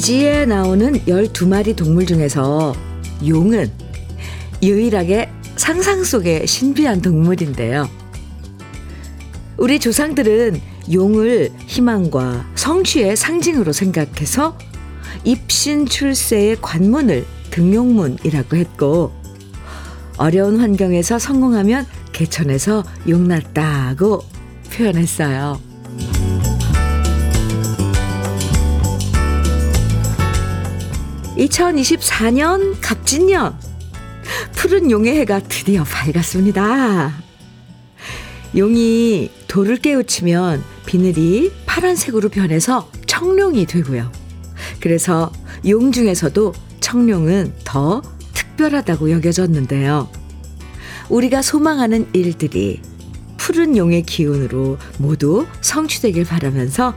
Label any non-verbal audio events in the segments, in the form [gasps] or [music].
이지에 나오는 12마리 동물 중에서 용은 유일하게 상상 속의 신비한 동물인데요. 우리 조상들은 용을 희망과 성취의 상징으로 생각해서 입신 출세의 관문을 등용문이라고 했고 어려운 환경에서 성공하면 개천에서 용났다고 표현했어요. 2024년 갑진년 푸른 용의 해가 드디어 밝았습니다. 용이 돌을 깨우치면 비늘이 파란색으로 변해서 청룡이 되고요. 그래서 용 중에서도 청룡은 더 특별하다고 여겨졌는데요. 우리가 소망하는 일들이 푸른 용의 기운으로 모두 성취되길 바라면서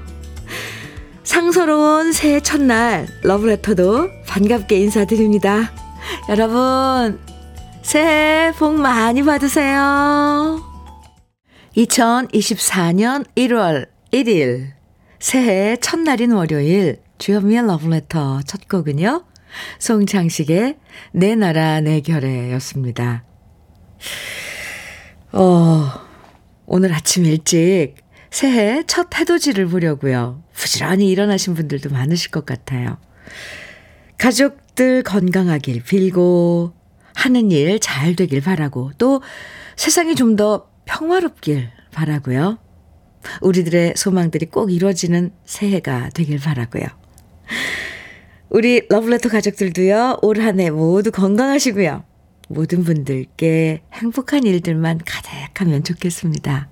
상서로운 새해 첫날 러브레터도 반갑게 인사드립니다. 여러분, 새해 복 많이 받으세요. 2024년 1월 1일, 새해 첫날인 월요일, 주현미의 러브레터 첫 곡은요, 송창식의 내 나라 내 결애였습니다. 어, 오늘 아침 일찍 새해 첫 해돋이를 보려고요. 부지런히 일어나신 분들도 많으실 것 같아요. 가족들 건강하길 빌고 하는 일 잘 되길 바라고 또 세상이 좀 더 평화롭길 바라고요. 우리들의 소망들이 꼭 이루어지는 새해가 되길 바라고요. 우리 러블레터 가족들도요. 올 한 해 모두 건강하시고요. 모든 분들께 행복한 일들만 가득하면 좋겠습니다.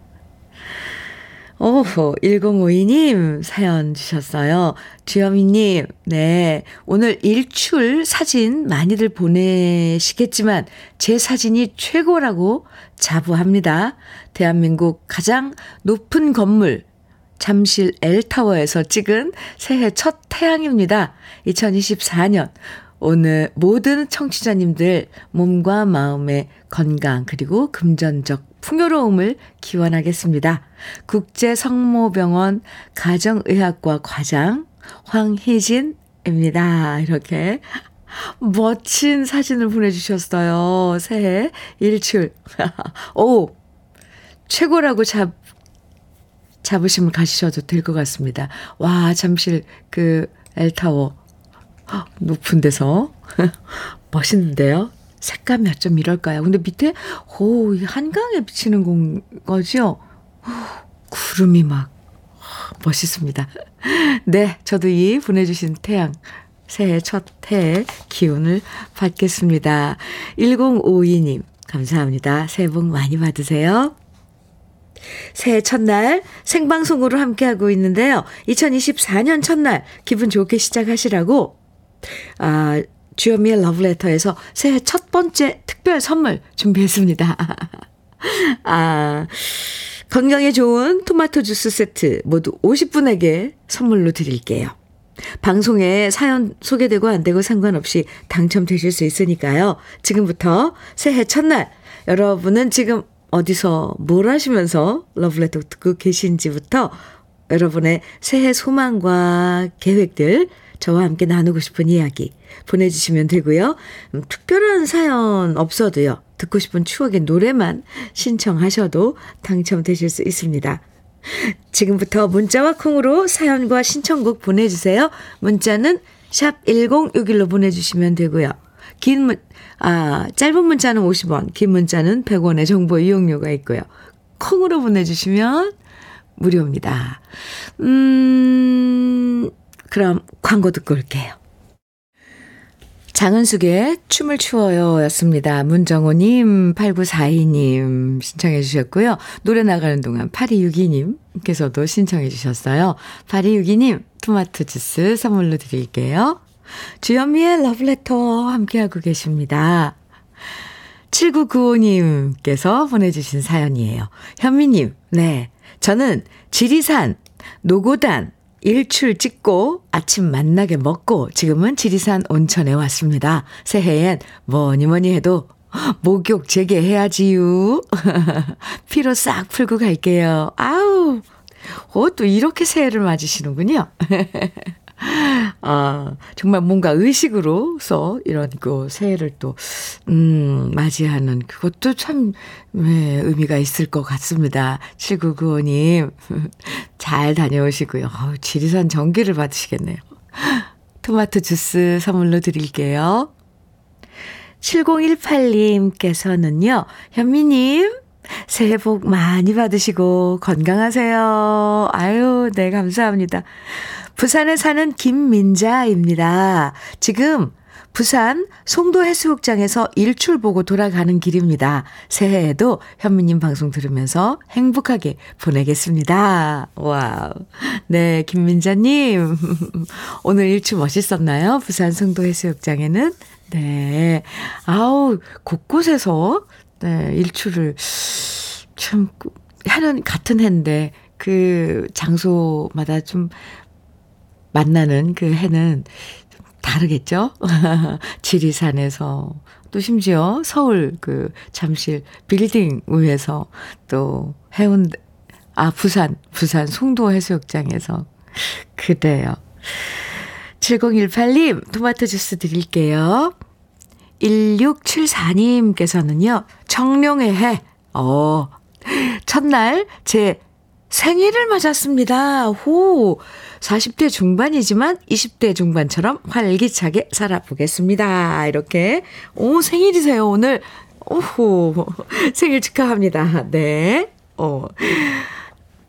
오호, 1052님 사연 주셨어요. 주현미님, 네. 오늘 일출 사진 많이들 보내시겠지만 제 사진이 최고라고 자부합니다. 대한민국 가장 높은 건물, 잠실 L타워에서 찍은 새해 첫 태양입니다. 2024년. 오늘 모든 청취자님들 몸과 마음의 건강 그리고 금전적 풍요로움을 기원하겠습니다. 국제성모병원 가정의학과 과장 황희진입니다. 이렇게 멋진 사진을 보내주셨어요. 새해 일출. [laughs] 오! 최고라고 잡, 자부심을 가지셔도 될 것 같습니다. 와, 잠실 그 엘타워. 높은 데서. [laughs] 멋있는데요? 색감이 어쩜 이럴까요? 근데 밑에, 오, 한강에 비치는 건 거죠? 구름이 막 멋있습니다. [laughs] 네, 저도 이 보내주신 태양, 새해 첫해 기운을 받겠습니다. 1052님, 감사합니다. 새해 복 많이 받으세요. 새해 첫날 생방송으로 함께하고 있는데요. 2024년 첫날 기분 좋게 시작하시라고, 아, 주현미의 러브레터에서 새해 첫 번째 특별 선물 준비했습니다. [laughs] 아, 건강에 좋은 토마토 주스 세트 모두 50분에게 선물로 드릴게요. 방송에 사연 소개되고 안 되고 상관없이 당첨되실 수 있으니까요. 지금부터 새해 첫날 여러분은 지금 어디서 뭘 하시면서 러브레터 듣고 계신지부터 여러분의 새해 소망과 계획들 저와 함께 나누고 싶은 이야기 보내주시면 되고요. 음, 특별한 사연 없어도요. 듣고 싶은 추억의 노래만 신청하셔도 당첨되실 수 있습니다. 지금부터 문자와 콩으로 사연과 신청곡 보내주세요. 문자는 샵 1061로 보내주시면 되고요. 긴 문, 아, 짧은 문자는 50원, 긴 문자는 100원의 정보 이용료가 있고요. 콩으로 보내주시면 무료입니다. 음, 그럼 광고 듣고 올게요. 장은숙의 춤을 추어요 였습니다. 문정호님, 8942님 신청해 주셨고요. 노래 나가는 동안 8262님께서도 신청해 주셨어요. 8262님, 토마토 주스 선물로 드릴게요. 주현미의 러브레터 함께하고 계십니다. 7995님께서 보내주신 사연이에요. 현미님, 네. 저는 지리산, 노고단, 일출 찍고 아침 만나게 먹고 지금은 지리산 온천에 왔습니다. 새해엔 뭐니 뭐니 해도 목욕 재개해야지요. [laughs] 피로 싹 풀고 갈게요. 아우, 어, 또 이렇게 새해를 맞으시는군요. [laughs] [laughs] 아, 정말 뭔가 의식으로서 이런 그 새해를 또, 음, 맞이하는 그것도 참, 네, 의미가 있을 것 같습니다. 7995님, [laughs] 잘 다녀오시고요. 어우, 지리산 전기를 받으시겠네요. [laughs] 토마토 주스 선물로 드릴게요. 7018님께서는요, 현미님, 새해 복 많이 받으시고 건강하세요. 아유, 네, 감사합니다. 부산에 사는 김민자입니다. 지금 부산 송도 해수욕장에서 일출 보고 돌아가는 길입니다. 새해에도 현미님 방송 들으면서 행복하게 보내겠습니다. Wow. 네, 김민자님. [laughs] 오늘 일출 멋있었나요? 부산 송도 해수욕장에는? 네. 아우, 곳곳에서, 네, 일출을 참, 하는, 같은 해인데, 그 장소마다 좀 만나는 그 해는 다르겠죠? [laughs] 지리산에서 또 심지어 서울 그 잠실 빌딩 위에서 또 해운대 아 부산 부산 송도 해수욕장에서 그래요. 7018님 토마토 주스 드릴게요. 1674님께서는요. 청룡의 해. 어. 첫날 제 생일을 맞았습니다. 호. 40대 중반이지만 20대 중반처럼 활기차게 살아보겠습니다. 이렇게. 오, 생일이세요, 오늘. 오호. [laughs] 생일 축하합니다. 네. 어.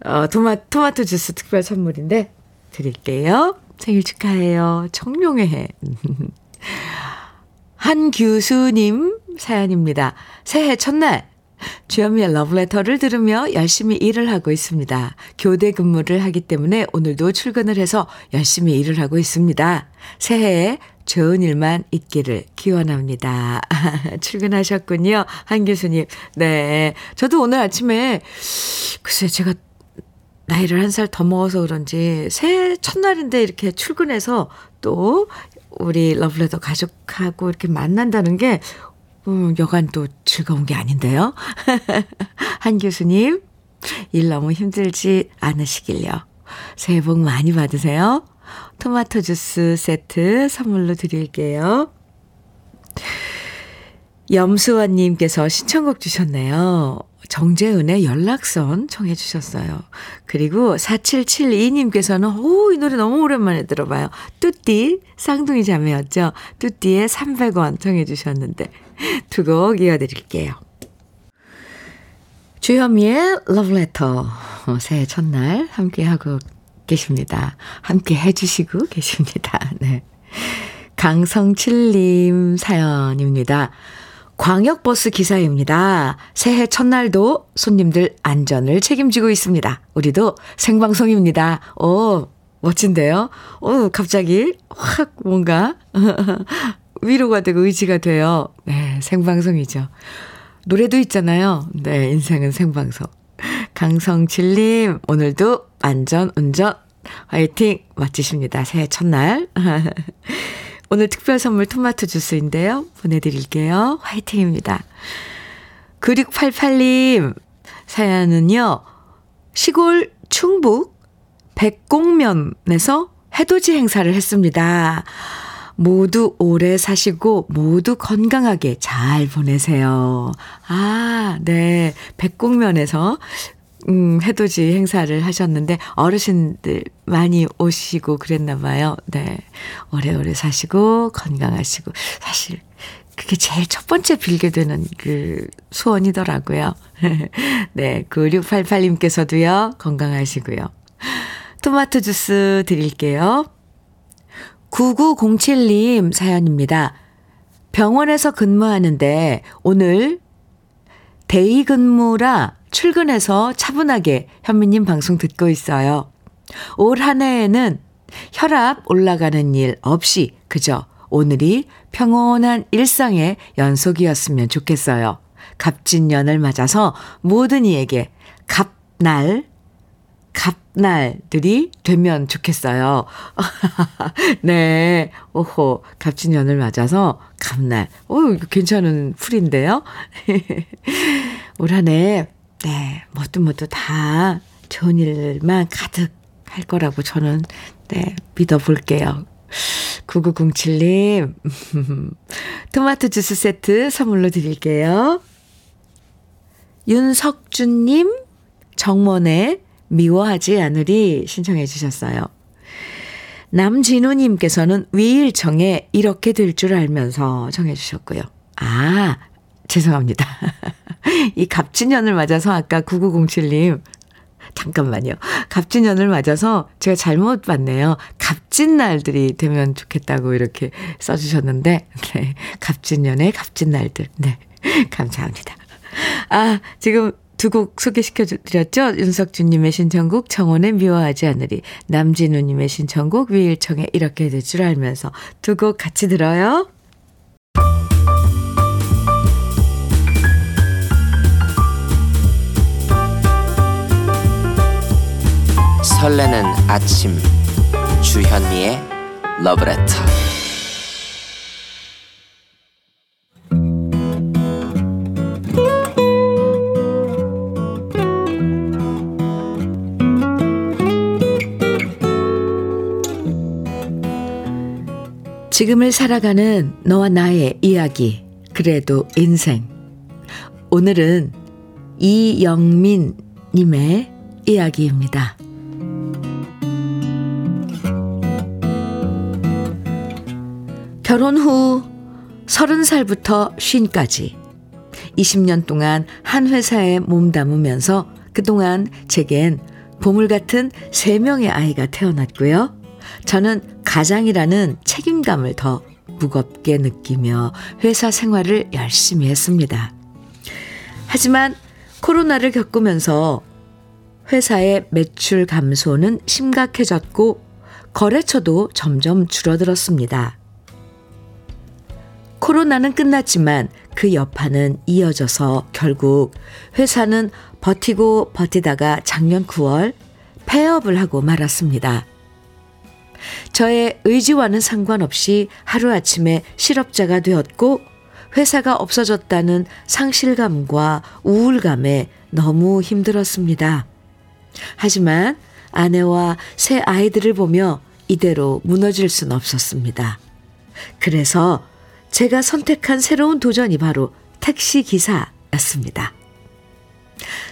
어, 토마, 토마토 주스 특별 선물인데 드릴게요. 생일 축하해요. 청룡의 해. [laughs] 한규수님 사연입니다. 새해 첫날 주현미의 러브레터를 들으며 열심히 일을 하고 있습니다. 교대 근무를 하기 때문에 오늘도 출근을 해서 열심히 일을 하고 있습니다. 새해에 좋은 일만 있기를 기원합니다. [laughs] 출근하셨군요. 한 교수님. 네. 저도 오늘 아침에, 글쎄, 제가 나이를 한 살 더 먹어서 그런지 새해 첫날인데 이렇게 출근해서 또 우리 러브레터 가족하고 이렇게 만난다는 게 음, 여간 또 즐거운 게 아닌데요. [laughs] 한 교수님, 일 너무 힘들지 않으시길요. 새해 복 많이 받으세요. 토마토 주스 세트 선물로 드릴게요. 염수원님께서 신청곡 주셨네요. 정재은의 연락선 청해 주셨어요. 그리고 4772님께서는 오, 이 노래 너무 오랜만에 들어봐요. 뚜띠, 쌍둥이 자매였죠. 뚜띠의 300원 청해 주셨는데 두 곡 이어드릴게요. 주현미의 러브레터 새해 첫날 함께하고 계십니다. 함께 해주시고 계십니다. [laughs] 네. 강성칠님 사연입니다. 광역버스 기사입니다. 새해 첫날도 손님들 안전을 책임지고 있습니다. 우리도 생방송입니다. 오, 멋진데요? 오, 갑자기 확 뭔가 [laughs] 위로가 되고 의지가 돼요. 네, 생방송이죠. 노래도 있잖아요. 네, 인생은 생방송. 강성칠님, 오늘도 안전 운전 화이팅! 멋지십니다. 새해 첫날. [laughs] 오늘 특별 선물 토마토 주스인데요. 보내드릴게요. 화이팅입니다. 9688님, 사연은요, 시골 충북 백곡면에서 해돋이 행사를 했습니다. 모두 오래 사시고 모두 건강하게 잘 보내세요. 아, 네. 백곡면에서 음, 해돋이 행사를 하셨는데 어르신들 많이 오시고 그랬나 봐요. 네. 오래오래 사시고 건강하시고 사실 그게 제일 첫 번째 빌게 되는 그 소원이더라고요. [laughs] 네. 9688님께서도요. 건강하시고요. 토마토 주스 드릴게요. 9907님 사연입니다. 병원에서 근무하는데 오늘 대의 근무라 출근해서 차분하게 현미님 방송 듣고 있어요. 올 한 해에는 혈압 올라가는 일 없이 그저 오늘이 평온한 일상의 연속이었으면 좋겠어요. 갑진년을 맞아서 모든 이에게 갑날 갑 날들이 되면 좋겠어요. [laughs] 네. 오호. 갑진년을 맞아서 갑날. 오, 괜찮은 풀인데요. [laughs] 올 한 해, 네. 뭐도 다 좋은 일만 가득 할 거라고 저는, 네. 믿어 볼게요. 9907님, [laughs] 토마토 주스 세트 선물로 드릴게요. 윤석준님, 정mon의 미워하지 않으리 신청해 주셨어요. 남진우님께서는 위일청에 이렇게 될 줄 알면서 정해 주셨고요. 아, 죄송합니다. [laughs] 이 갑진년을 맞아서 아까 9907님, 잠깐만요. 갑진년을 맞아서 제가 잘못 봤네요. 갑진 날들이 되면 좋겠다고 이렇게 써주셨는데, 네. 갑진년의 갑진 날들. 네. [laughs] 감사합니다. 아, 지금 두 곡 소개시켜 드렸죠? 윤석준님의 신청곡 청혼에 미워하지 않으리 남진우님의 신청곡 위일청에 이렇게 될 줄 알면서 두 곡 같이 들어요. 설레는 아침 주현미의 러브레터 지금을 살아가는 너와 나의 이야기, 그래도 인생. 오늘은 이영민님의 이야기입니다. 결혼 후 30살부터 쉰까지 20년 동안 한 회사에 몸담으면서 그동안 제겐 보물 같은 3명의 아이가 태어났고요. 저는 가장이라는 책임감을 더 무겁게 느끼며 회사 생활을 열심히 했습니다. 하지만 코로나를 겪으면서 회사의 매출 감소는 심각해졌고 거래처도 점점 줄어들었습니다. 코로나는 끝났지만 그 여파는 이어져서 결국 회사는 버티고 버티다가 작년 9월 폐업을 하고 말았습니다. 저의 의지와는 상관없이 하루아침에 실업자가 되었고 회사가 없어졌다는 상실감과 우울감에 너무 힘들었습니다. 하지만 아내와 새 아이들을 보며 이대로 무너질 순 없었습니다. 그래서 제가 선택한 새로운 도전이 바로 택시 기사였습니다.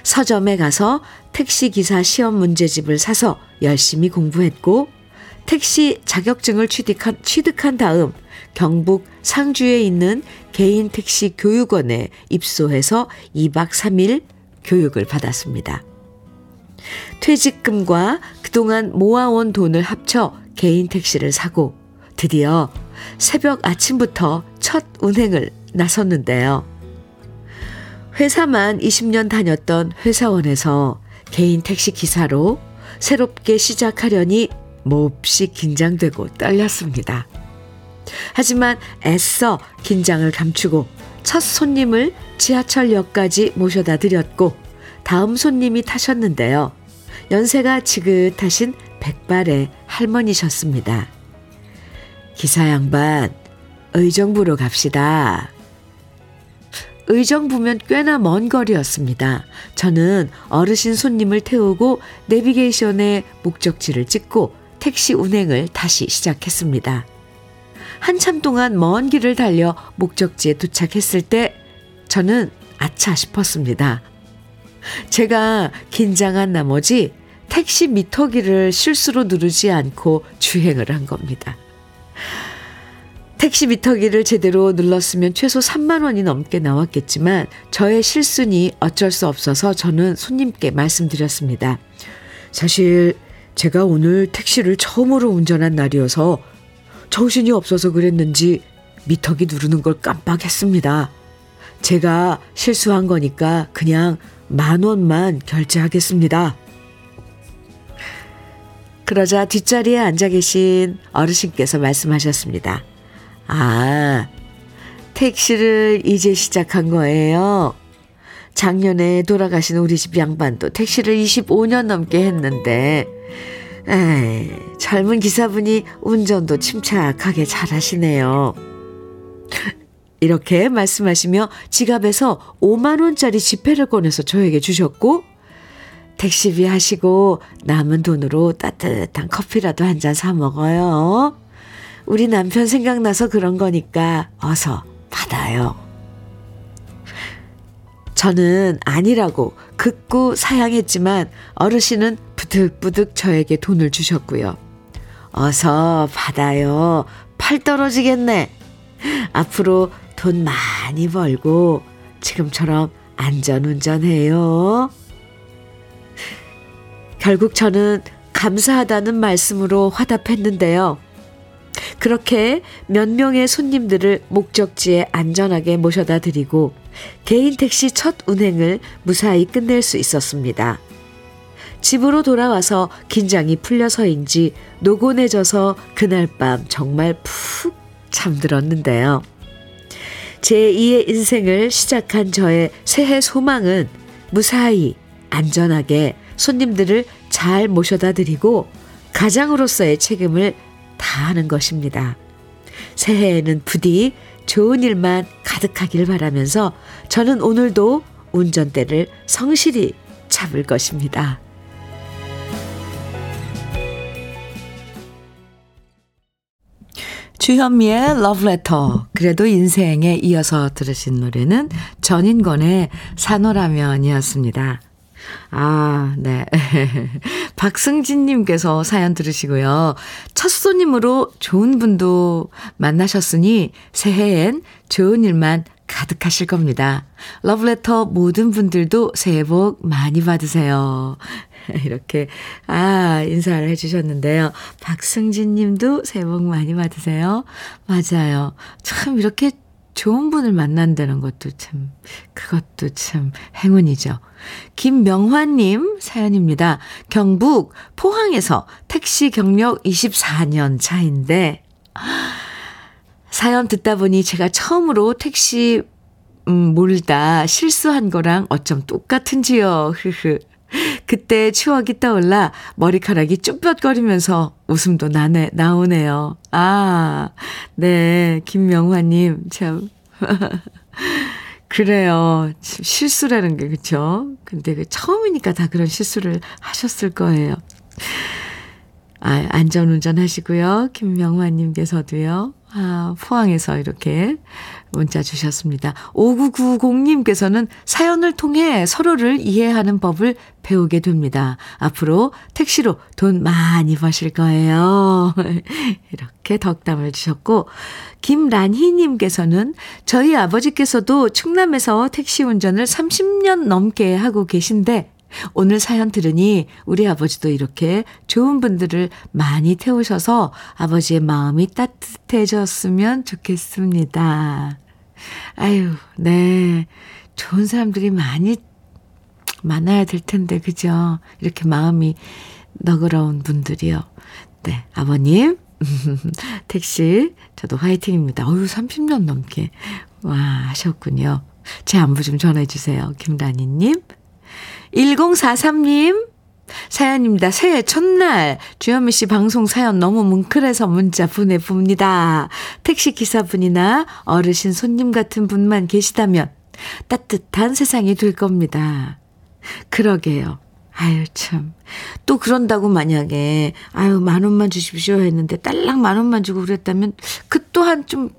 서점에 가서 택시 기사 시험 문제집을 사서 열심히 공부했고 택시 자격증을 취득한, 취득한 다음 경북 상주에 있는 개인 택시 교육원에 입소해서 2박 3일 교육을 받았습니다. 퇴직금과 그동안 모아온 돈을 합쳐 개인 택시를 사고 드디어 새벽 아침부터 첫 운행을 나섰는데요. 회사만 20년 다녔던 회사원에서 개인 택시 기사로 새롭게 시작하려니 몹시 긴장되고 떨렸습니다. 하지만 애써 긴장을 감추고 첫 손님을 지하철역까지 모셔다 드렸고 다음 손님이 타셨는데요. 연세가 지긋하신 백발의 할머니셨습니다. 기사 양반, 의정부로 갑시다. 의정부면 꽤나 먼 거리였습니다. 저는 어르신 손님을 태우고 내비게이션에 목적지를 찍고 택시 운행을 다시 시작했습니다. 한참 동안 먼 길을 달려 목적지에 도착했을 때 저는 아차 싶었습니다. 제가 긴장한 나머지 택시 미터기를 실수로 누르지 않고 주행을 한 겁니다. 택시 미터기를 제대로 눌렀으면 최소 3만 원이 넘게 나왔겠지만 저의 실수니 어쩔 수 없어서 저는 손님께 말씀드렸습니다. 사실 제가 오늘 택시를 처음으로 운전한 날이어서 정신이 없어서 그랬는지 미터기 누르는 걸 깜빡했습니다. 제가 실수한 거니까 그냥 만 원만 결제하겠습니다. 그러자 뒷자리에 앉아 계신 어르신께서 말씀하셨습니다. 아, 택시를 이제 시작한 거예요. 작년에 돌아가신 우리 집 양반도 택시를 25년 넘게 했는데, 에이, 젊은 기사분이 운전도 침착하게 잘 하시네요. 이렇게 말씀하시며 지갑에서 5만원짜리 지폐를 꺼내서 저에게 주셨고, 택시비 하시고 남은 돈으로 따뜻한 커피라도 한 잔 사 먹어요. 우리 남편 생각나서 그런 거니까 어서 받아요. 저는 아니라고 극구 사양했지만 어르신은 부득부득 저에게 돈을 주셨고요. 어서 받아요. 팔 떨어지겠네. 앞으로 돈 많이 벌고 지금처럼 안전운전해요. 결국 저는 감사하다는 말씀으로 화답했는데요. 그렇게 몇 명의 손님들을 목적지에 안전하게 모셔다 드리고 개인 택시 첫 운행을 무사히 끝낼 수 있었습니다. 집으로 돌아와서 긴장이 풀려서인지 노곤해져서 그날 밤 정말 푹 잠들었는데요. 제2의 인생을 시작한 저의 새해 소망은 무사히 안전하게 손님들을 잘 모셔다 드리고 가장으로서의 책임을 다하는 것입니다. 새해에는 부디 좋은 일만 가득하길 바라면서 저는 오늘도 운전대를 성실히 잡을 것입니다. 주현미의 러브레터. 그래도 인생에 이어서 들으신 노래는 전인권의 산호라면이었습니다. 아, 네. [laughs] 박승진님께서 사연 들으시고요. 첫 손님으로 좋은 분도 만나셨으니 새해엔 좋은 일만 가득하실 겁니다. 러브레터 모든 분들도 새해 복 많이 받으세요. [laughs] 이렇게, 아, 인사를 해주셨는데요. 박승진 님도 새해 복 많이 받으세요. 맞아요. 참, 이렇게 좋은 분을 만난다는 것도 참, 그것도 참 행운이죠. 김명환님 사연입니다. 경북 포항에서 택시 경력 24년 차인데, 사연 듣다 보니 제가 처음으로 택시, 음, 몰다 실수한 거랑 어쩜 똑같은지요. 흐흐. 그때 추억이 떠올라 머리카락이 쭈뼛거리면서 웃음도 나네, 나오네요. 아, 네. 김명화님, 참. [laughs] 그래요. 실수라는 게, 그쵸? 근데 그 처음이니까 다 그런 실수를 하셨을 거예요. 아, 안전운전 하시고요. 김명화님께서도요. 아, 포항에서 이렇게 문자 주셨습니다. 5990님께서는 사연을 통해 서로를 이해하는 법을 배우게 됩니다. 앞으로 택시로 돈 많이 버실 거예요. [laughs] 이렇게 덕담을 주셨고, 김란희님께서는 저희 아버지께서도 충남에서 택시 운전을 30년 넘게 하고 계신데, 오늘 사연 들으니 우리 아버지도 이렇게 좋은 분들을 많이 태우셔서 아버지의 마음이 따뜻해졌으면 좋겠습니다. 아유, 네. 좋은 사람들이 많이 많아야 될 텐데, 그죠? 이렇게 마음이 너그러운 분들이요. 네, 아버님. [laughs] 택시, 저도 화이팅입니다. 어유 30년 넘게. 와, 하셨군요. 제 안부 좀 전해주세요. 김란희님. 1043님, 사연입니다. 새해 첫날 주현미 씨 방송 사연 너무 뭉클해서 문자 보내봅니다. 택시 기사분이나 어르신 손님 같은 분만 계시다면 따뜻한 세상이 될 겁니다. 그러게요. 아유, 참. 또 그런다고 만약에, 아유, 만 원만 주십시오 했는데 딸랑 만 원만 주고 그랬다면 그 또한 좀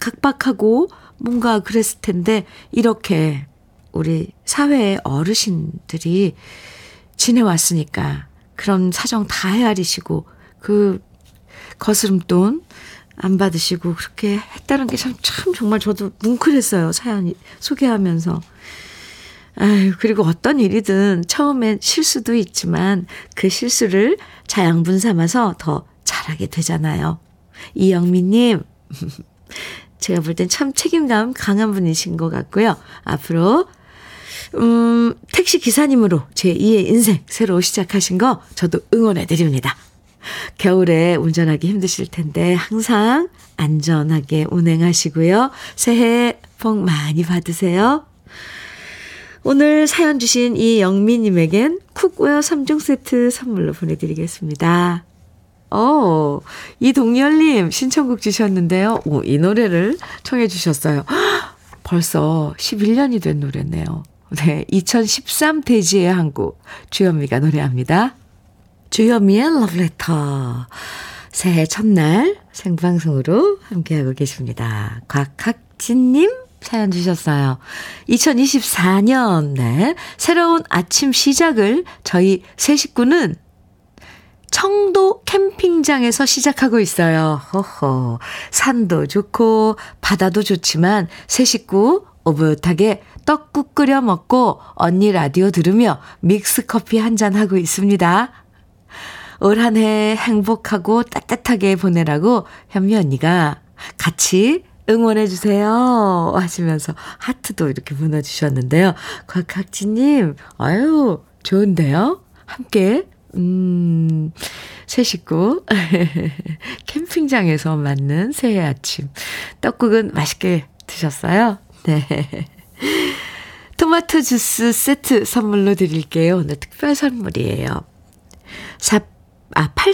각박하고 뭔가 그랬을 텐데 이렇게 우리 사회의 어르신들이 지내왔으니까 그런 사정 다 헤아리시고 그 거스름돈 안 받으시고 그렇게 했다는 게 참, 참 정말 저도 뭉클했어요. 사연 소개하면서. 아유, 그리고 어떤 일이든 처음엔 실수도 있지만 그 실수를 자양분 삼아서 더 잘하게 되잖아요. 이영민님, [laughs] 제가 볼 땐 참 책임감 강한 분이신 것 같고요. 앞으로 음, 택시 기사님으로 제 2의 인생 새로 시작하신 거 저도 응원해 드립니다. 겨울에 운전하기 힘드실 텐데 항상 안전하게 운행하시고요. 새해 복 많이 받으세요. 오늘 사연 주신 이 영미님에겐 cookware 3종 세트 선물로 보내드리겠습니다. 어, 이동열님 신청곡 주셨는데요. 오, 이 노래를 청해 주셨어요. [gasps] 벌써 11년이 된 노래네요. 네, 2013 대지의 항구 주현미가 노래합니다. 주현미의 러브레터. 새해 첫날 생방송으로 함께하고 계십니다. 곽학진님 사연 주셨어요. 2024년, 네. 새로운 아침 시작을 저희 세 식구는 청도 캠핑장에서 시작하고 있어요. 허허. 산도 좋고, 바다도 좋지만, 세 식구 오붓하게 떡국 끓여 먹고, 언니 라디오 들으며 믹스 커피 한 잔 하고 있습니다. 올 한 해 행복하고 따뜻하게 보내라고 현미 언니가 같이 응원해주세요. 하시면서 하트도 이렇게 보내주셨는데요. 곽학지님, 아유, 좋은데요? 함께, 음, 새 식구, [laughs] 캠핑장에서 맞는 새해 아침. 떡국은 맛있게 드셨어요? 네. 토마토 주스 세트 선물로 드릴게요. 오늘 특별 선물이에요. 4, 아, 8,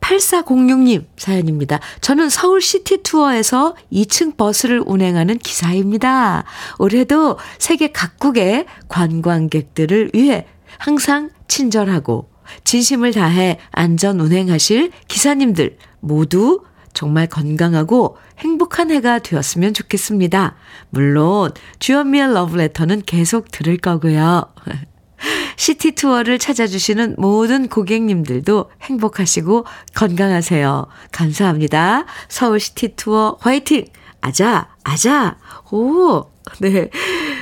8406님 사연입니다. 저는 서울 city tour에서 2층 버스를 운행하는 기사입니다. 올해도 세계 각국의 관광객들을 위해 항상 친절하고 진심을 다해 안전 운행하실 기사님들 모두 정말 건강하고 행복한 해가 되었으면 좋겠습니다. 물론 주현미의 러브레터는 계속 들을 거고요. [laughs] city tour를 찾아주시는 모든 고객님들도 행복하시고 건강하세요. 감사합니다. 서울 city tour 화이팅! 아자, 아자! 오, 네.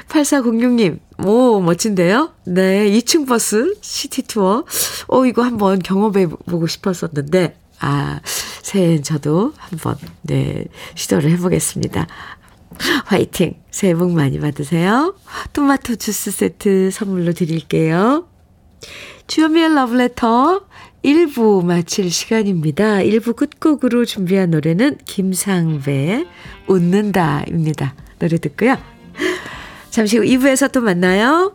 8406님, 오, 멋진데요? 네, 2층 버스 city tour. 오, 이거 한번 경험해 보고 싶었었는데, 아, 새해엔 저도 한번, 네, 시도를 해보겠습니다. 화이팅! 새해 복 많이 받으세요. 토마토 주스 세트 선물로 드릴게요. 주요미의 러브레터 1부 마칠 시간입니다. 1부 끝곡으로 준비한 노래는 김상배의 웃는다입니다. 노래 듣고요. 잠시 후 2부에서 또 만나요.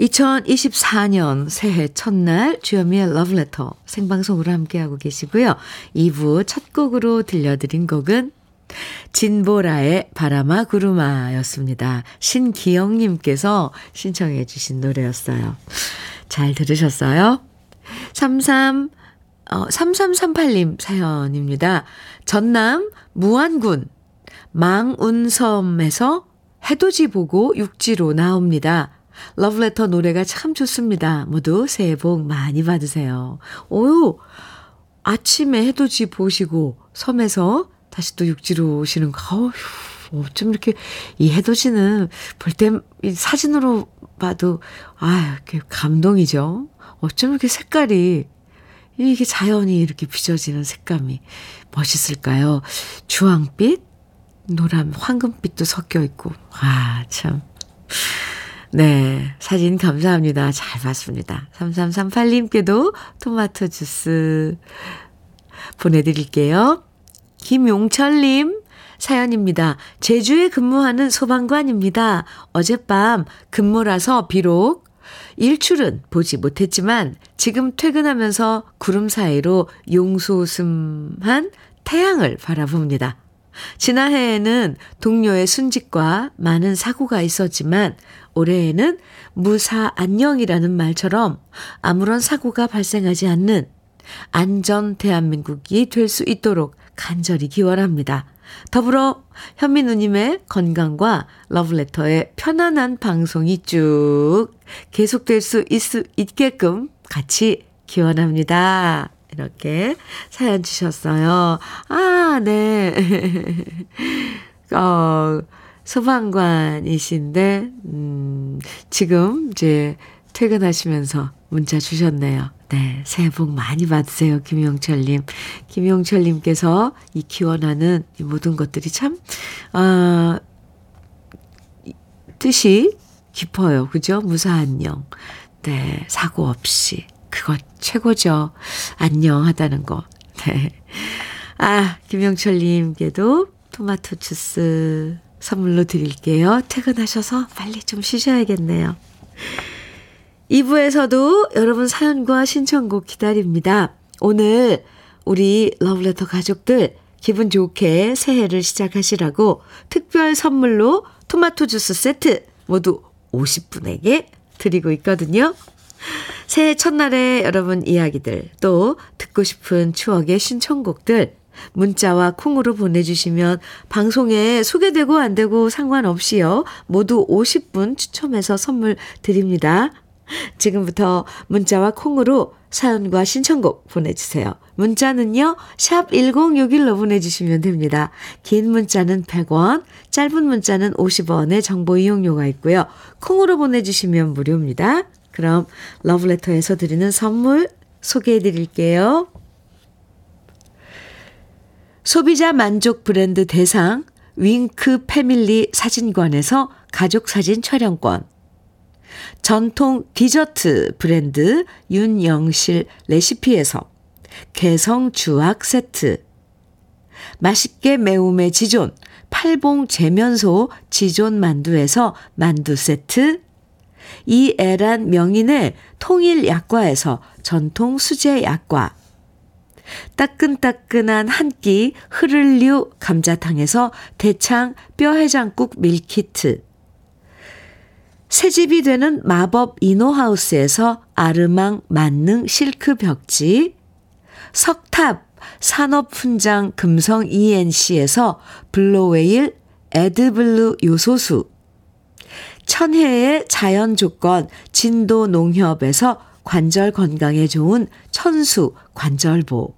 (2024년) 새해 첫날 주현미의 Letter 생방송으로 함께하고 계시고요. 2부 첫 곡으로 들려드린 곡은 진보라의 바람아 구루마였습니다. 신기영님께서 신청해 주신 노래였어요. 잘 들으셨어요? 33, 어, 3338님 사연입니다. 전남 무안군 망운섬에서 해돋이 보고 육지로 나옵니다. 러브레터 노래가 참 좋습니다. 모두 새해 복 많이 받으세요. 오, 아침에 해돋이 보시고 섬에서 다시 또 육지로 오시는 거, 어휴, 어쩜 이렇게, 이 해돋이는 볼 때 사진으로 봐도, 아, 이렇게 감동이죠. 어쩜 이렇게 색깔이 이게 자연이 이렇게 빚어지는 색감이 멋있을까요? 주황빛, 노란, 황금빛도 섞여 있고, 아, 참. 네, 사진 감사합니다. 잘 봤습니다. 3338님께도 토마토 주스 보내드릴게요. 김용철님 사연입니다. 제주에 근무하는 소방관입니다. 어젯밤 근무라서 비록 일출은 보지 못했지만 지금 퇴근하면서 구름 사이로 용소슴한 태양을 바라봅니다. 지난해에는 동료의 순직과 많은 사고가 있었지만 올해에는 무사 안녕이라는 말처럼 아무런 사고가 발생하지 않는 안전 대한민국이 될 수 있도록 간절히 기원합니다. 더불어 현미 누님의 건강과 러브레터의 편안한 방송이 쭉 계속될 수 있, 있게끔 같이 기원합니다. 이렇게 사연 주셨어요. 아, 네. [laughs] 어, 소방관이신데, 음, 지금 이제 퇴근하시면서 문자 주셨네요. 네, 새해 복 많이 받으세요, 김용철님. 김용철님께서 이 기원하는 이 모든 것들이 참, 아, 뜻이 깊어요. 그죠? 무사한 영. 네, 사고 없이. 그거 최고죠. 안녕하다는 거. 네. 아, 김영철님께도 토마토 주스 선물로 드릴게요. 퇴근하셔서 빨리 좀 쉬셔야겠네요. 2부에서도 여러분 사연과 신청곡 기다립니다. 오늘 우리 러브레터 가족들 기분 좋게 새해를 시작하시라고 특별 선물로 토마토 주스 세트 모두 50분에게 드리고 있거든요. 새해 첫날에 여러분 이야기들 또 듣고 싶은 추억의 신청곡들 문자와 콩으로 보내주시면 방송에 소개되고 안 되고 상관없이요. 모두 50분 추첨해서 선물 드립니다. 지금부터 문자와 콩으로 사연과 신청곡 보내주세요. 문자는요, 샵 1061로 보내주시면 됩니다. 긴 문자는 100원, 짧은 문자는 50원의 정보 이용료가 있고요. 콩으로 보내주시면 무료입니다. 그럼 러브레터에서 드리는 선물 소개해 드릴게요. 소비자 만족 브랜드 대상 윙크 패밀리 사진관에서 가족 사진 촬영권. 전통 디저트 브랜드 윤영실 레시피에서 개성 주악 세트. 맛있게 매움의 지존 팔봉 재면소 지존 만두에서 만두 세트. 이애란 명인의 통일 약과에서 전통 수제 약과. 따끈따끈한 한 끼 흐를류 감자탕에서 대창 뼈해장국 밀키트. 새집이 되는 마법 이노하우스에서 아르망 만능 실크 벽지. 석탑 산업훈장 금성 ENC에서 블로웨일 에드블루 요소수. 천혜의 자연 조건 진도 농협에서 관절 건강에 좋은 천수 관절보.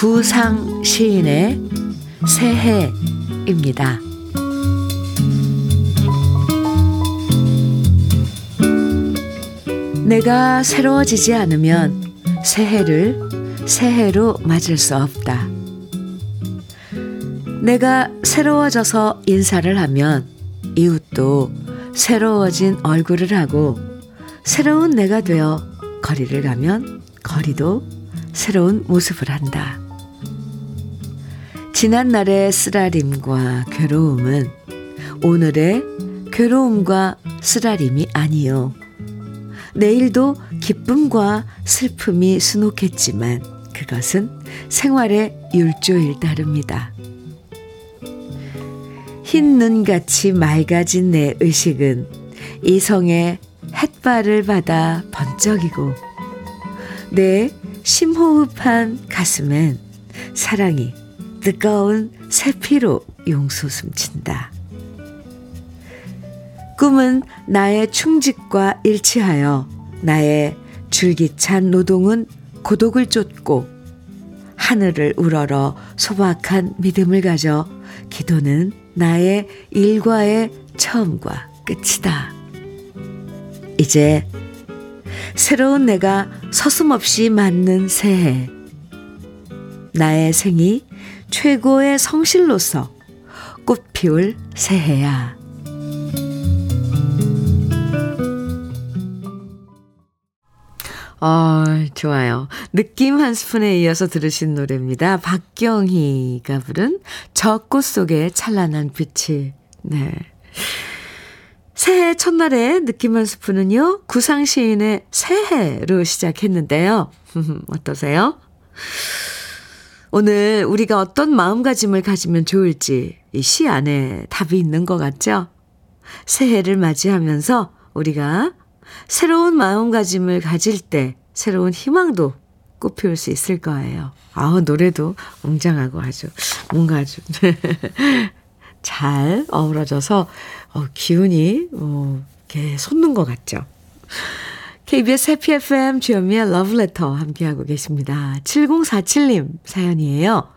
구상 시인의 새해입니다. 내가 새로워지지 않으면 새해를 새해로 맞을 수 없다. 내가 새로워져서 인사를 하면 이웃도 새로워진 얼굴을 하고 새로운 내가 되어 거리를 가면 거리도 새로운 모습을 한다. 지난날의 쓰라림과 괴로움은 오늘의 괴로움과 쓰라림이 아니요. 내일도 기쁨과 슬픔이 수놓겠지만 그것은 생활의 율조일 따릅니다. 흰 눈같이 맑아진 내 의식은 이성의 햇발을 받아 번쩍이고 내 심호흡한 가슴엔 사랑이 뜨거운 새피로 용수 숨친다. 꿈은 나의 충직과 일치하여 나의 줄기찬 노동은 고독을 쫓고 하늘을 우러러 소박한 믿음을 가져 기도는 나의 일과의 처음과 끝이다. 이제 새로운 내가 서슴없이 맞는 새해. 나의 생이 최고의 성실로서 꽃 피울 새해야. 아, 좋아요. 느낌 한 스푼에 이어서 들으신 노래입니다. 박경희가 부른 저 꽃 속에 찬란한 빛이. 네. 새해 첫날에 느낌 한 스푼은요, 구상 시인의 새해로 시작했는데요. [laughs] 어떠세요? 오늘 우리가 어떤 마음가짐을 가지면 좋을지 이 시 안에 답이 있는 것 같죠? 새해를 맞이하면서 우리가 새로운 마음가짐을 가질 때 새로운 희망도 꽃피울 수 있을 거예요. 아 노래도 웅장하고 아주 뭔가 아주 [laughs] 잘 어우러져서 어, 기운이 어, 이렇게 솟는 것 같죠. KBS 해피 FM 주현미의 러브레터 함께하고 계십니다. 7047님 사연이에요.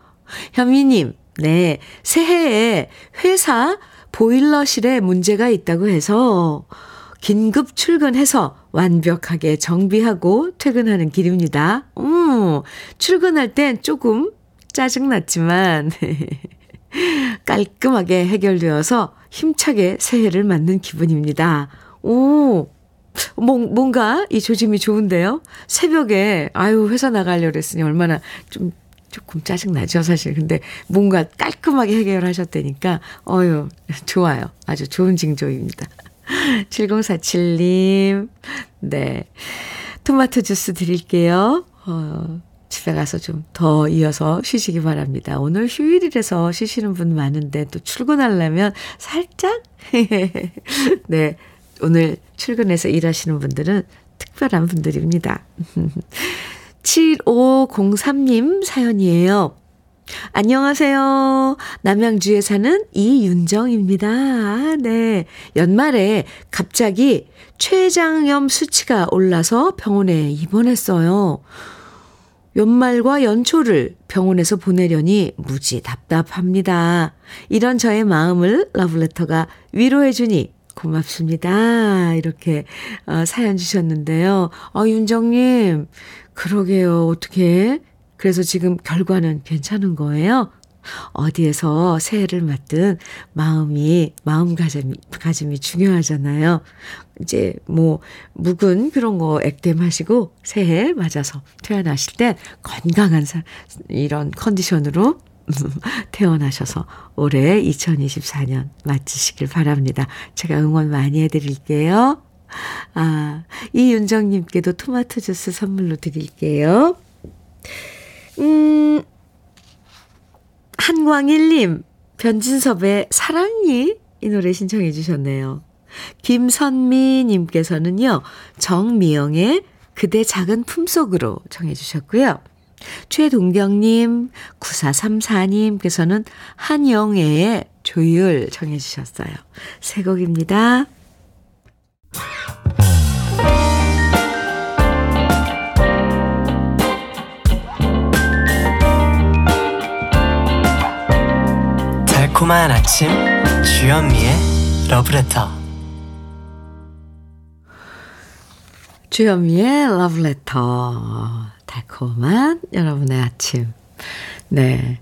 현미님, 네, 새해에 회사 보일러실에 문제가 있다고 해서 긴급 출근해서 완벽하게 정비하고 퇴근하는 길입니다. 음, 출근할 땐 조금 짜증났지만, [laughs] 깔끔하게 해결되어서 힘차게 새해를 맞는 기분입니다. 오, 뭔가 이 조짐이 좋은데요? 새벽에, 아유, 회사 나가려고 그랬으니 얼마나 좀 조금 짜증 나죠, 사실. 근데 뭔가 깔끔하게 해결하셨다니까, 어유 좋아요. 아주 좋은 징조입니다. [laughs] 7047님, 네. 토마토 주스 드릴게요. 어, 집에 가서 좀 더 이어서 쉬시기 바랍니다. 오늘 휴일이라서 쉬시는 분 많은데 또 출근하려면 살짝, [laughs] 네. 오늘 출근해서 일하시는 분들은 특별한 분들입니다. [laughs] 7503님 사연이에요. 안녕하세요. 남양주에 사는 이윤정입니다. 네. 연말에 갑자기 췌장염 수치가 올라서 병원에 입원했어요. 연말과 연초를 병원에서 보내려니 무지 답답합니다. 이런 저의 마음을 러브레터가 위로해주니 고맙습니다. 이렇게 어, 사연 주셨는데요. 아, 윤정님, 그러게요. 어떻게 그래서 지금 결과는 괜찮은 거예요? 어디에서 새해를 맞든 마음이, 마음가짐이, 가짐이 중요하잖아요. 이제 뭐, 묵은 그런 거 액땜하시고 새해 맞아서 태어나실 때 건강한 사, 이런 컨디션으로 [laughs] 태어나셔서 올해 2024년 마치시길 바랍니다. 제가 응원 많이 해드릴게요. 아, 이윤정님께도 토마토 주스 선물로 드릴게요. 음, 한광일님, 변진섭의 사랑이 이 노래 신청해 주셨네요. 김선미님께서는요, 정미영의 그대 작은 품속으로 청해 주셨고요. 최동경님, 9434님께서는 한영애의 조율 청해 주셨어요. 새 곡입니다. 달콤한 아침 주현미의 러브레터 주현미의 러브레터 달콤한 여러분의 아침 네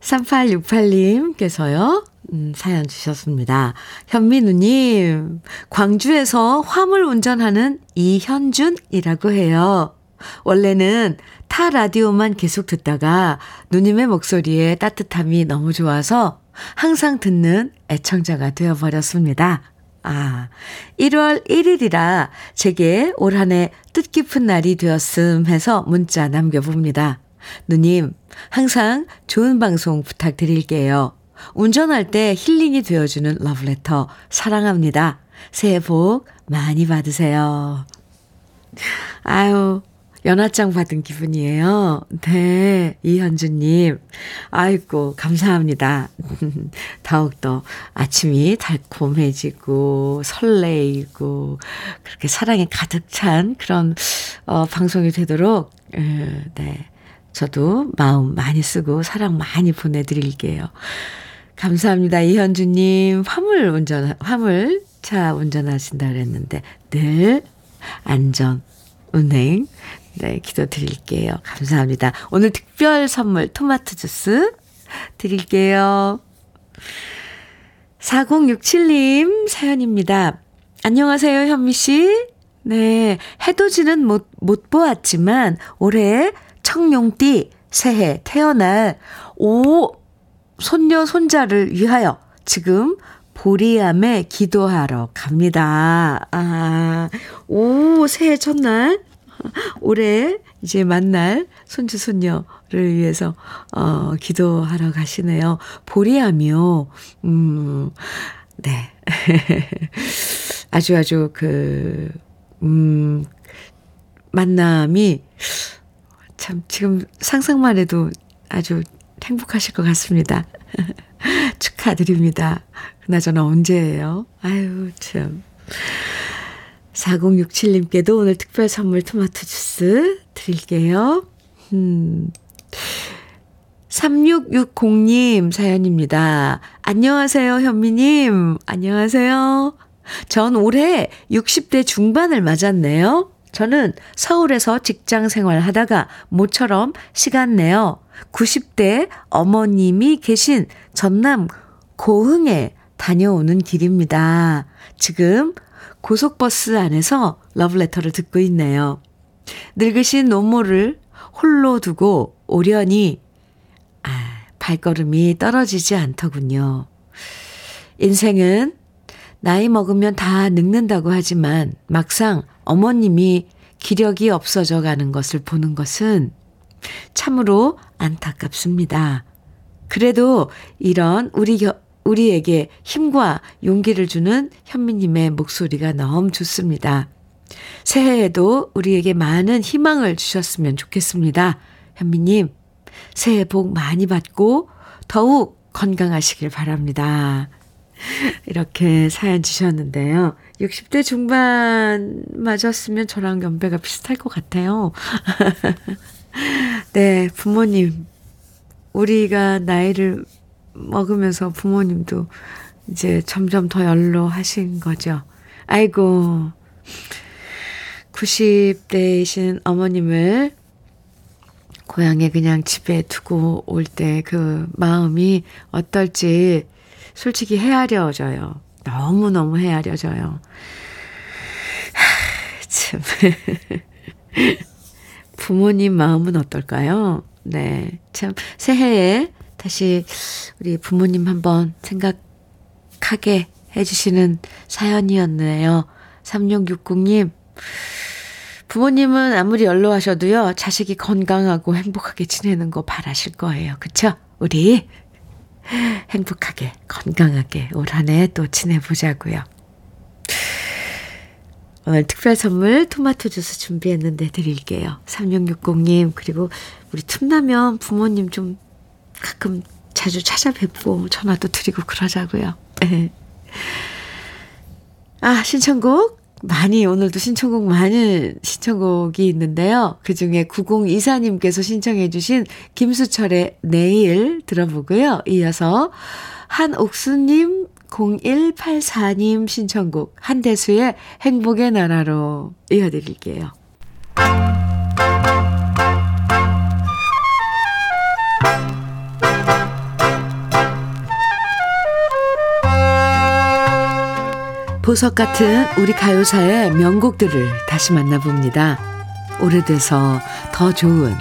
3868님께서요 음, 사연 주셨습니다. 현민우님, 광주에서 화물 운전하는 이현준이라고 해요. 원래는 타 라디오만 계속 듣다가 누님의 목소리에 따뜻함이 너무 좋아서 항상 듣는 애청자가 되어버렸습니다. 아, 1월 1일이라 제게 올 한 해 뜻깊은 날이 되었음 해서 문자 남겨봅니다. 누님, 항상 좋은 방송 부탁드릴게요. 운전할 때 힐링이 되어주는 러브레터 사랑합니다. 새해 복 많이 받으세요. 아유, 연하장 받은 기분이에요. 네, 이현주님. 아이고, 감사합니다. [laughs] 더욱더 아침이 달콤해지고, 설레이고, 그렇게 사랑에 가득 찬 그런, 어, 방송이 되도록, 에, 네. 저도 마음 많이 쓰고 사랑 많이 보내드릴게요. 감사합니다. 이현주님, 화물 운전, 화물 차 운전하신다 그랬는데, 늘 안전, 운행, 네, 기도 드릴게요. 감사합니다. 오늘 특별 선물 토마토 주스 드릴게요. 4067님 사연입니다. 안녕하세요, 현미 씨. 네, 해돋이는 못, 못 보았지만 올해 청룡띠 새해 태어날 오 손녀 손자를 위하여 지금 보리암에 기도하러 갑니다. 아, 오, 새해 첫날. [laughs] 올해 이제 만날 손주, 손녀를 위해서, 어, 기도하러 가시네요. 보리암이요. 음, 네. [laughs] 아주 아주 그, 음, 만남이 참 지금 상상만 해도 아주 행복하실 것 같습니다. [laughs] 축하드립니다. 그나저나 언제예요? 아유, 참. 4067님께도 오늘 특별 선물 토마토 주스 드릴게요. 음. 3660님 사연입니다. 안녕하세요, 현미님. 안녕하세요. 전 올해 60대 중반을 맞았네요. 저는 서울에서 직장 생활 하다가 모처럼 시간 내어 90대 어머님이 계신 전남 고흥에 다녀오는 길입니다. 지금 고속버스 안에서 러브레터를 듣고 있네요. 늙으신 노모를 홀로 두고 오려니 아, 발걸음이 떨어지지 않더군요. 인생은 나이 먹으면 다 늙는다고 하지만 막상 어머님이 기력이 없어져 가는 것을 보는 것은 참으로 안타깝습니다. 그래도 이런 우리 겨, 우리에게 힘과 용기를 주는 현미님의 목소리가 너무 좋습니다. 새해에도 우리에게 많은 희망을 주셨으면 좋겠습니다. 현미님, 새해 복 많이 받고 더욱 건강하시길 바랍니다. 이렇게 사연 주셨는데요. 60대 중반 맞았으면 저랑 연배가 비슷할 것 같아요. [laughs] 네, 부모님. 우리가 나이를 먹으면서 부모님도 이제 점점 더 연로하신 거죠. 아이고, 90대이신 어머님을 고향에 그냥 집에 두고 올 때 그 마음이 어떨지 솔직히 헤아려져요. 너무너무 헤아려져요. 참. [laughs] 부모님 마음은 어떨까요? 네. 참, 새해에 다시 우리 부모님 한번 생각하게 해주시는 사연이었네요. 3660님. 부모님은 아무리 연로하셔도요, 자식이 건강하고 행복하게 지내는 거 바라실 거예요. 그쵸? 우리 행복하게, 건강하게 올 한 해 또 지내보자고요. 오늘 특별 선물 토마토 주스 준비했는데 드릴게요. 3660님, 그리고 우리 틈나면 부모님 좀 가끔 자주 찾아뵙고 전화도 드리고 그러자고요. 네. 아, 신청곡 많이 오늘도 신청곡 많이 신청곡이 있는데요. 그중에 9024님께서 신청해 주신 김수철의 내일 들어보고요. 이어서 한옥수님 0184님 신청곡 한대수의 행복의 나라로 이어드릴게요. 보석 같은 우리 가요사의 명곡들을 다시 만나봅니다. 오래돼서 더 좋은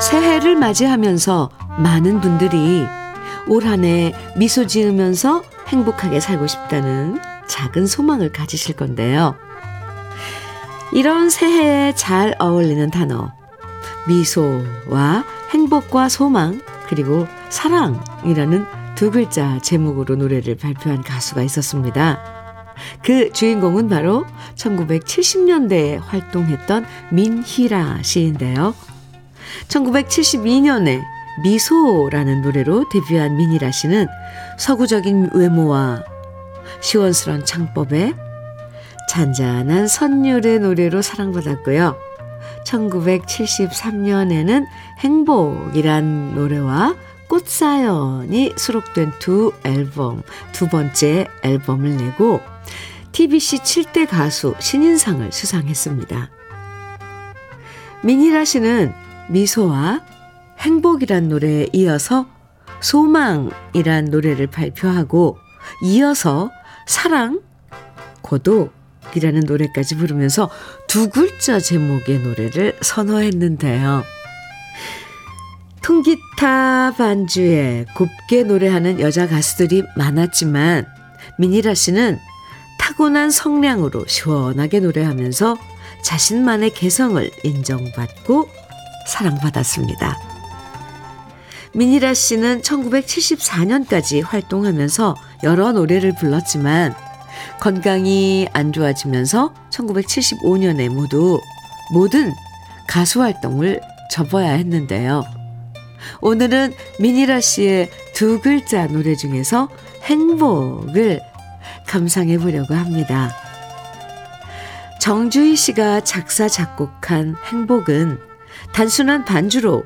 새해를 맞이하면서 많은 분들이 올 한 해 미소 지으면서 행복하게 살고 싶다는 작은 소망을 가지실 건데요. 이런 새해에 잘 어울리는 단어, 미소와 행복과 소망, 그리고 사랑이라는 두 글자 제목으로 노래를 발표한 가수가 있었습니다. 그 주인공은 바로 1970년대에 활동했던 민희라 씨인데요. 1972년에 미소라는 노래로 데뷔한 민희라 씨는 서구적인 외모와 시원스런 창법에 잔잔한 선율의 노래로 사랑받았고요. 1973년에는 행복이란 노래와 꽃사연이 수록된 두 앨범, 두 번째 앨범을 내고 TBC 7대 가수 신인상을 수상했습니다. 미니라 씨는 미소와 행복이란 노래에 이어서 소망이란 노래를 발표하고 이어서 사랑, 고독 이라는 노래까지 부르면서 두 글자 제목의 노래를 선호했는데요. 통기타 반주에 곱게 노래하는 여자 가수들이 많았지만 미니라 씨는 타고난 성량으로 시원하게 노래하면서 자신만의 개성을 인정받고 사랑받았습니다. 미니라 씨는 1974년까지 활동하면서 여러 노래를 불렀지만 건강이 안 좋아지면서 1975년에 모두 모든 가수 활동을 접어야 했는데요. 오늘은 미니라 씨의 두 글자 노래 중에서 행복을 감상해 보려고 합니다. 정주희 씨가 작사, 작곡한 행복은 단순한 반주로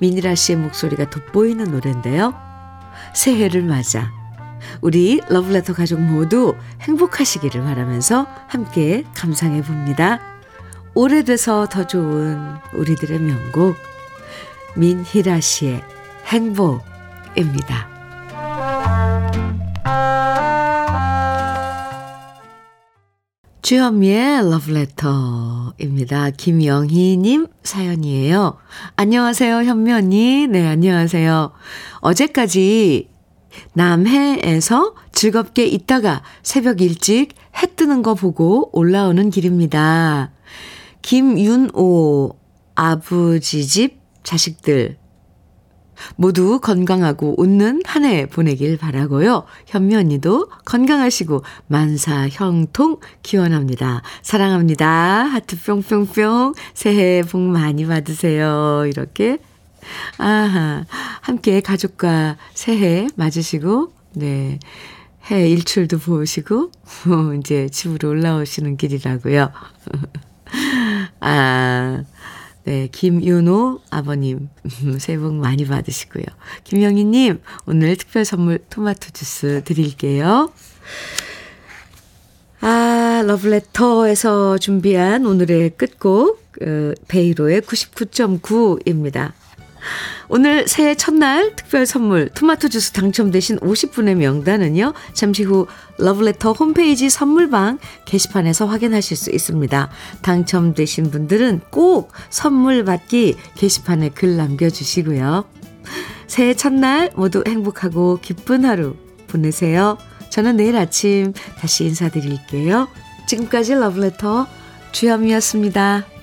미니라 씨의 목소리가 돋보이는 노래인데요. 새해를 맞아 우리 러브레터 가족 모두 행복하시기를 바라면서 함께 감상해 봅니다. 오래돼서 더 좋은 우리들의 명곡 민희라 씨의 행복입니다. 주현미의 러브레터입니다. 김영희님 사연이에요. 안녕하세요, 현미 언니. 네, 안녕하세요. 어제까지 남해에서 즐겁게 있다가 새벽 일찍 해 뜨는 거 보고 올라오는 길입니다. 김윤오 아버지 집 자식들 모두 건강하고 웃는 한 해 보내길 바라고요. 현미 언니도 건강하시고 만사 형통 기원합니다. 사랑합니다. 하트 뿅뿅뿅 새해 복 많이 받으세요. 이렇게 아하 함께 가족과 새해 맞으시고 네. 해 일출도 보시고 이제 집으로 올라오시는 길이라고요. [laughs] 아 네, 김윤호 아버님, [laughs] 새해 복 많이 받으시고요. 김영희님, 오늘 특별 선물 토마토 주스 드릴게요. 아, 러브레터에서 준비한 오늘의 끝곡, 그, 베이로의 99.9입니다. 오늘 새해 첫날 특별 선물 토마토 주스 당첨되신 50분의 명단은요. 잠시 후 러브레터 홈페이지 선물방 게시판에서 확인하실 수 있습니다. 당첨되신 분들은 꼭 선물 받기 게시판에 글 남겨주시고요. 새해 첫날 모두 행복하고 기쁜 하루 보내세요. 저는 내일 아침 다시 인사드릴게요. 지금까지 러브레터 주현미였습니다.